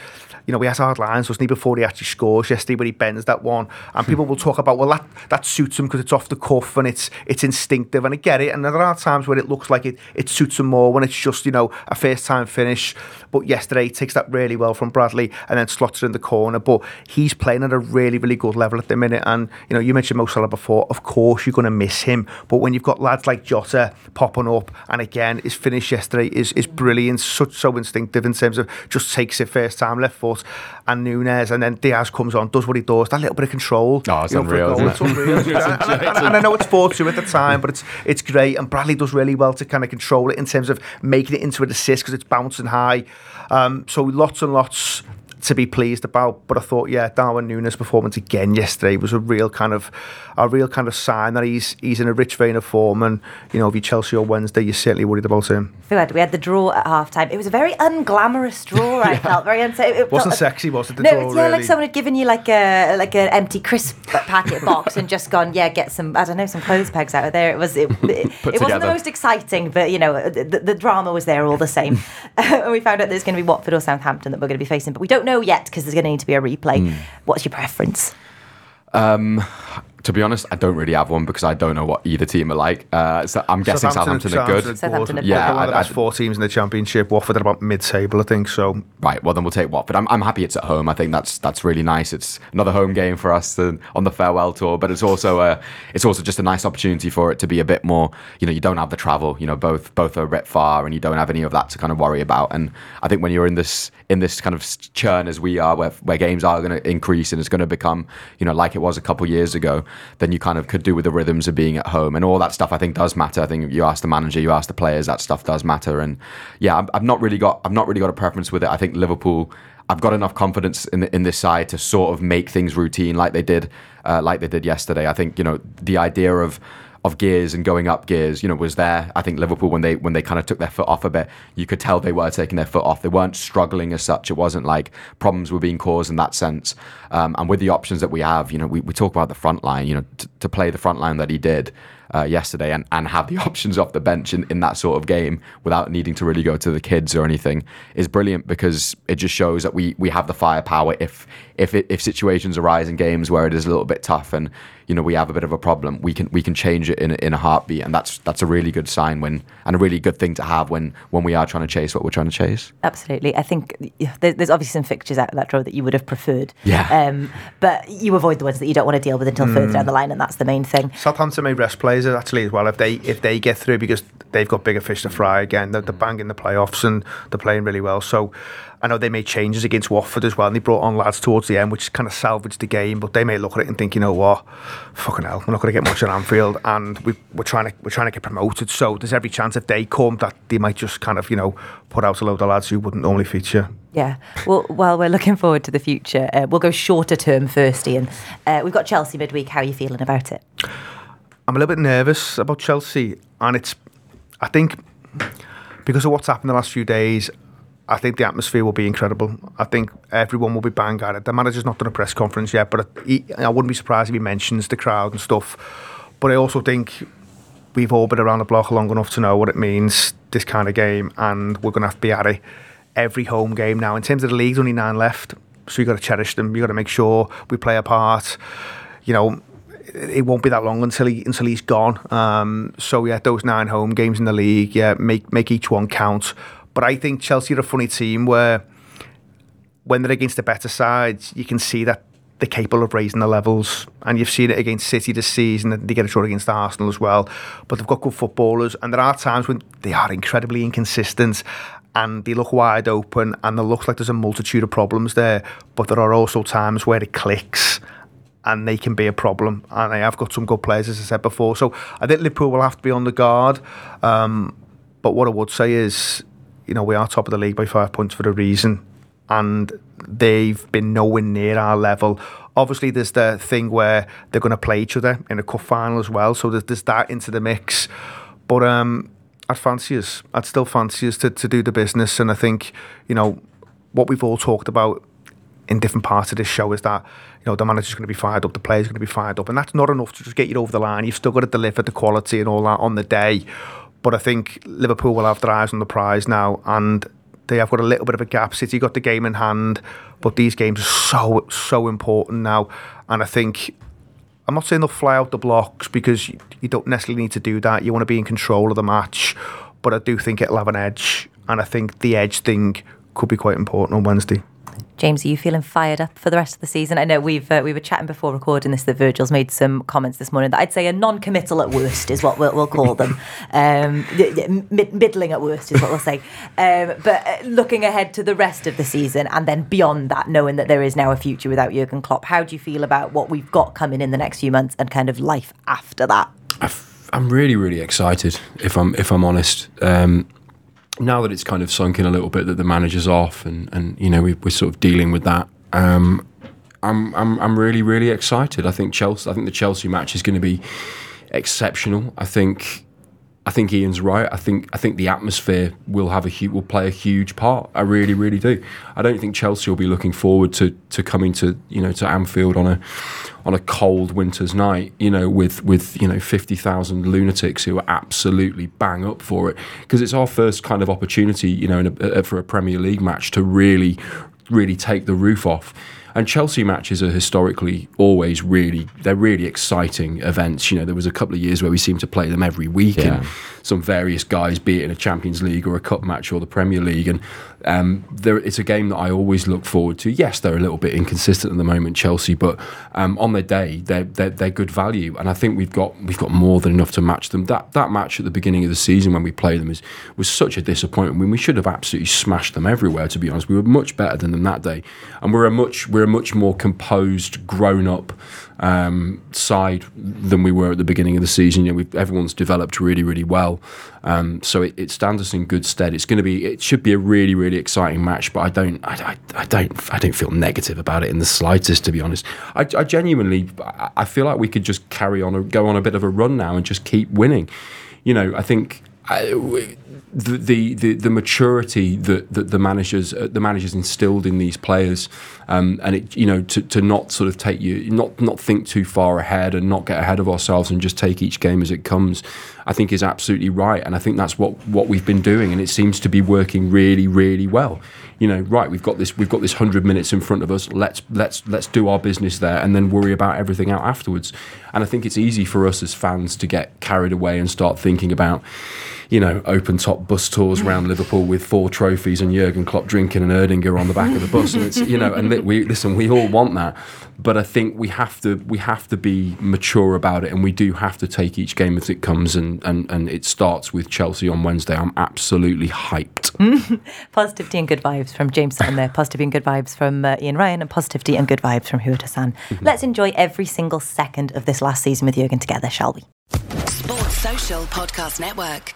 You know, he has hard lines, wasn't he, before he actually scores yesterday, when he bends that one. And people will talk about, well, that, that suits him because it's off the cuff and it's it's instinctive. And I get it. And there are times where it looks like it, it suits him more when it's just, you know, a first time finish. But yesterday, he takes that really well from Bradley and then slots it in the corner. But he's playing at a really, really good level at the minute. And, you know, you mentioned Mo Salah before. Of course, you're going to miss him. But when you've got lads like Jota popping up, and again, his finish yesterday is, is brilliant, such so instinctive in terms of just takes it first time left foot. And Nunez, and then Diaz comes on, does what he does. That little bit of control. Oh, it's unreal, goal, It's unreal. and, and- and- and I know it's 4 2 at the time, but it's it's great. And Bradley does really well to kind of control it in terms of making it into an assist because it's bouncing high. Um, so lots and lots to be pleased about. But I thought, yeah, Darwin Nunez' performance again yesterday was a real kind of a real kind of sign that he's he's in a rich vein of form. And you know, if you Chelsea on Wednesday, you're certainly worried about him. Fuad, we had the draw at half time. It was a very unglamorous draw, I felt. Very unsa- it felt- Wasn't sexy, was it? The no, draw, it's, yeah, like someone had given you like a like an empty crisp packet box and just gone, yeah, get some I don't know some clothes pegs out of there. It was it, it, it wasn't the most exciting, but you know the, the drama was there all the same. and we found out there's going to be Watford or Southampton that we're going to be facing, but we don't know yet because there's going to need to be a replay. Hmm. What's your preference? Um, to be honest, I don't really have one because I don't know what either team are like. Uh, so I'm guessing Southampton, are good. Southampton are Yeah, Yeah, one of the I- best four teams in the championship. Watford are about mid-table, I think. So Right, well then we'll take Watford. I'm, I'm happy it's at home. I think that's that's really nice. It's another home game for us to, on the farewell tour, but it's also a it's also just a nice opportunity for it to be a bit more. You know, you don't have the travel. You know, both both are a bit far, and you don't have any of that to kind of worry about. And I think when you're in this in this kind of churn as we are, where where games are going to increase and it's going to become you know like it was a couple years ago, then you kind of could do with the rhythms of being at home and all that stuff. I think does matter. I think you ask the manager, you ask the players, that stuff does matter. And yeah, I've, I've not really got I've not really got a preference with it. I think Liverpool. I've got enough confidence in in this side to sort of make things routine like they did, uh, like they did yesterday. I think you know the idea of of gears and going up gears, you know, was there. I think Liverpool when they when they kind of took their foot off a bit, you could tell they were taking their foot off. They weren't struggling as such. It wasn't like problems were being caused in that sense. Um, and with the options that we have, you know, we, we talk about the front line. You know, t- to play the front line that he did uh, yesterday and, and have the options off the bench in, in that sort of game without needing to really go to the kids or anything is brilliant because it just shows that we we have the firepower if if it, if situations arise in games where it is a little bit tough and you know we have a bit of a problem we can we can change it in, in a heartbeat and that's that's a really good sign when and a really good thing to have when when we are trying to chase what we're trying to chase Absolutely. I think there's obviously some fixtures out of that draw that you would have preferred. Yeah. Um, but you avoid the ones that you don't want to deal with until further Mm. down the line, and that's the main thing. Southampton may rest players actually as well if they if they get through because they've got bigger fish to fry again. They're, they're banging the playoffs and they're playing really well. So I know they made changes against Watford as well, and they brought on lads towards the end, which kind of salvaged the game. But they may look at it and think, you know what, fucking hell, we're not going to get much at Anfield, and we, we're trying to we're trying to get promoted. So there's every chance if they come that they might just kind of you know put out a load of lads who wouldn't normally feature. Yeah. Well, while we're looking forward to the future, uh, we'll go shorter term first, Ian. Uh, we've got Chelsea midweek. How are you feeling about it? I'm a little bit nervous about Chelsea, and it's, I think, because of what's happened the last few days, I think the atmosphere will be incredible. I think everyone will be bang at it. The manager's not done a press conference yet, but he, I wouldn't be surprised if he mentions the crowd and stuff. But I also think we've all been around the block long enough to know what it means, this kind of game, and we're going to have to be at it every home game now. In terms of the league's only nine left, so you've got to cherish them. You've got to make sure we play a part. You know, it won't be that long until he until he's gone. Um, so yeah, those nine home games in the league, yeah, make make each one count. But I think Chelsea are a funny team where when they're against the better sides, you can see that they're capable of raising the levels. And you've seen it against City this season, and they get a draw against Arsenal as well. But they've got good footballers, and there are times when they are incredibly inconsistent and they look wide open and there looks like there's a multitude of problems there. But there are also times where it clicks and they can be a problem. And they have got some good players, as I said before. So I think Liverpool will have to be on the guard. Um, but what I would say is, you know, we are top of the league by five points for a reason. And they've been nowhere near our level. Obviously, there's the thing where they're going to play each other in a cup final as well. So there's, there's that into the mix. But um, I'd fancy us. I'd still fancy us to, to do the business. And I think, you know, what we've all talked about in different parts of this show is that you know the manager's going to be fired up, the players going to be fired up, and that's not enough to just get you over the line. You've still got to deliver the quality and all that on the day. But I think Liverpool will have their eyes on the prize now, and they have got a little bit of a gap. City got the game in hand, but these games are so so important now, and I think. I'm not saying they'll fly out the blocks because you, don't necessarily need to do that. You want to be in control of the match, but I do think it'll have an edge, and I think the edge thing could be quite important on Wednesday. James, are you feeling fired up for the rest of the season? I know we've uh, we were chatting before recording this that Virgil's made some comments this morning that I'd say are non-committal at worst is what we'll, we'll call them. Um, y- y- mid- middling at worst is what we'll say. Um, but uh, looking ahead to the rest of the season and then beyond that, knowing that there is now a future without Jurgen Klopp, how do you feel about what we've got coming in the next few months and kind of life after that? I'm really, really excited. If I'm, if I'm honest, um, now that it's kind of sunk in a little bit that the manager's off, and and you know we, we're sort of dealing with that. Um, I'm, I'm, I'm really, really excited. I think Chelsea. I think the Chelsea match is going to be exceptional. I think. I think Ian's right. I think I think the atmosphere will have a will play a huge part. I really, really do. I don't think Chelsea will be looking forward to to coming to you know to Anfield on a on a cold winter's night, you know, with with you know fifty thousand lunatics who are absolutely bang up for it because it's our first kind of opportunity, you know, in a, uh, for a Premier League match to really really take the roof off. And Chelsea matches are historically always really they're really exciting events. You know, there was a couple of years where we seemed to play them every week, Yeah. and some various guys, be it in a Champions League or a cup match or the Premier League, and um, there, it's a game that I always look forward to. Yes, they're a little bit inconsistent at the moment, Chelsea, but um, on their day, they're, they're they're good value, and I think we've got we've got more than enough to match them. That that match at the beginning of the season when we played them is was such a disappointment. When we should have absolutely smashed them everywhere. To be honest, we were much better than them that day, and we're a much we're a much more composed, grown up um, side than we were at the beginning of the season. You know, everyone's developed really, really well, um, so it, it, stands us in good stead. It's going to be, it should be a really, really exciting match. But I don't, I, I, I, don't, I don't feel negative about it in the slightest. To be honest, I, I genuinely, I feel like we could just carry on, or go on a bit of a run now, and just keep winning. You know, I think. I, the, the, the, maturity that, that the managers uh, the managers instilled in these players, um, and it you know to, to not sort of take you not not think too far ahead and not get ahead of ourselves and just take each game as it comes, I think is absolutely right, and I think that's what what we've been doing, and it seems to be working really really well. You know, right? We've got this we've got this hundred minutes in front of us. Let's let's let's do our business there, and then worry about everything out afterwards. And I think it's easy for us as fans to get carried away and start thinking about you know, open top bus tours around Liverpool with four trophies and Jurgen Klopp drinking and Erdinger on the back of the bus. And it's, you know, and we listen, we all want that, but I think we have to we have to be mature about it, and we do have to take each game as it comes. And and and it starts with Chelsea on Wednesday. I'm absolutely hyped. positivity and good vibes from James Sutton there. Positivity and good vibes from uh, Ian Ryan, and positivity and good vibes from Fuad Hasan. Mm-hmm. Let's enjoy every single second of this last season with Jurgen together, shall we? Sports Social Podcast Network.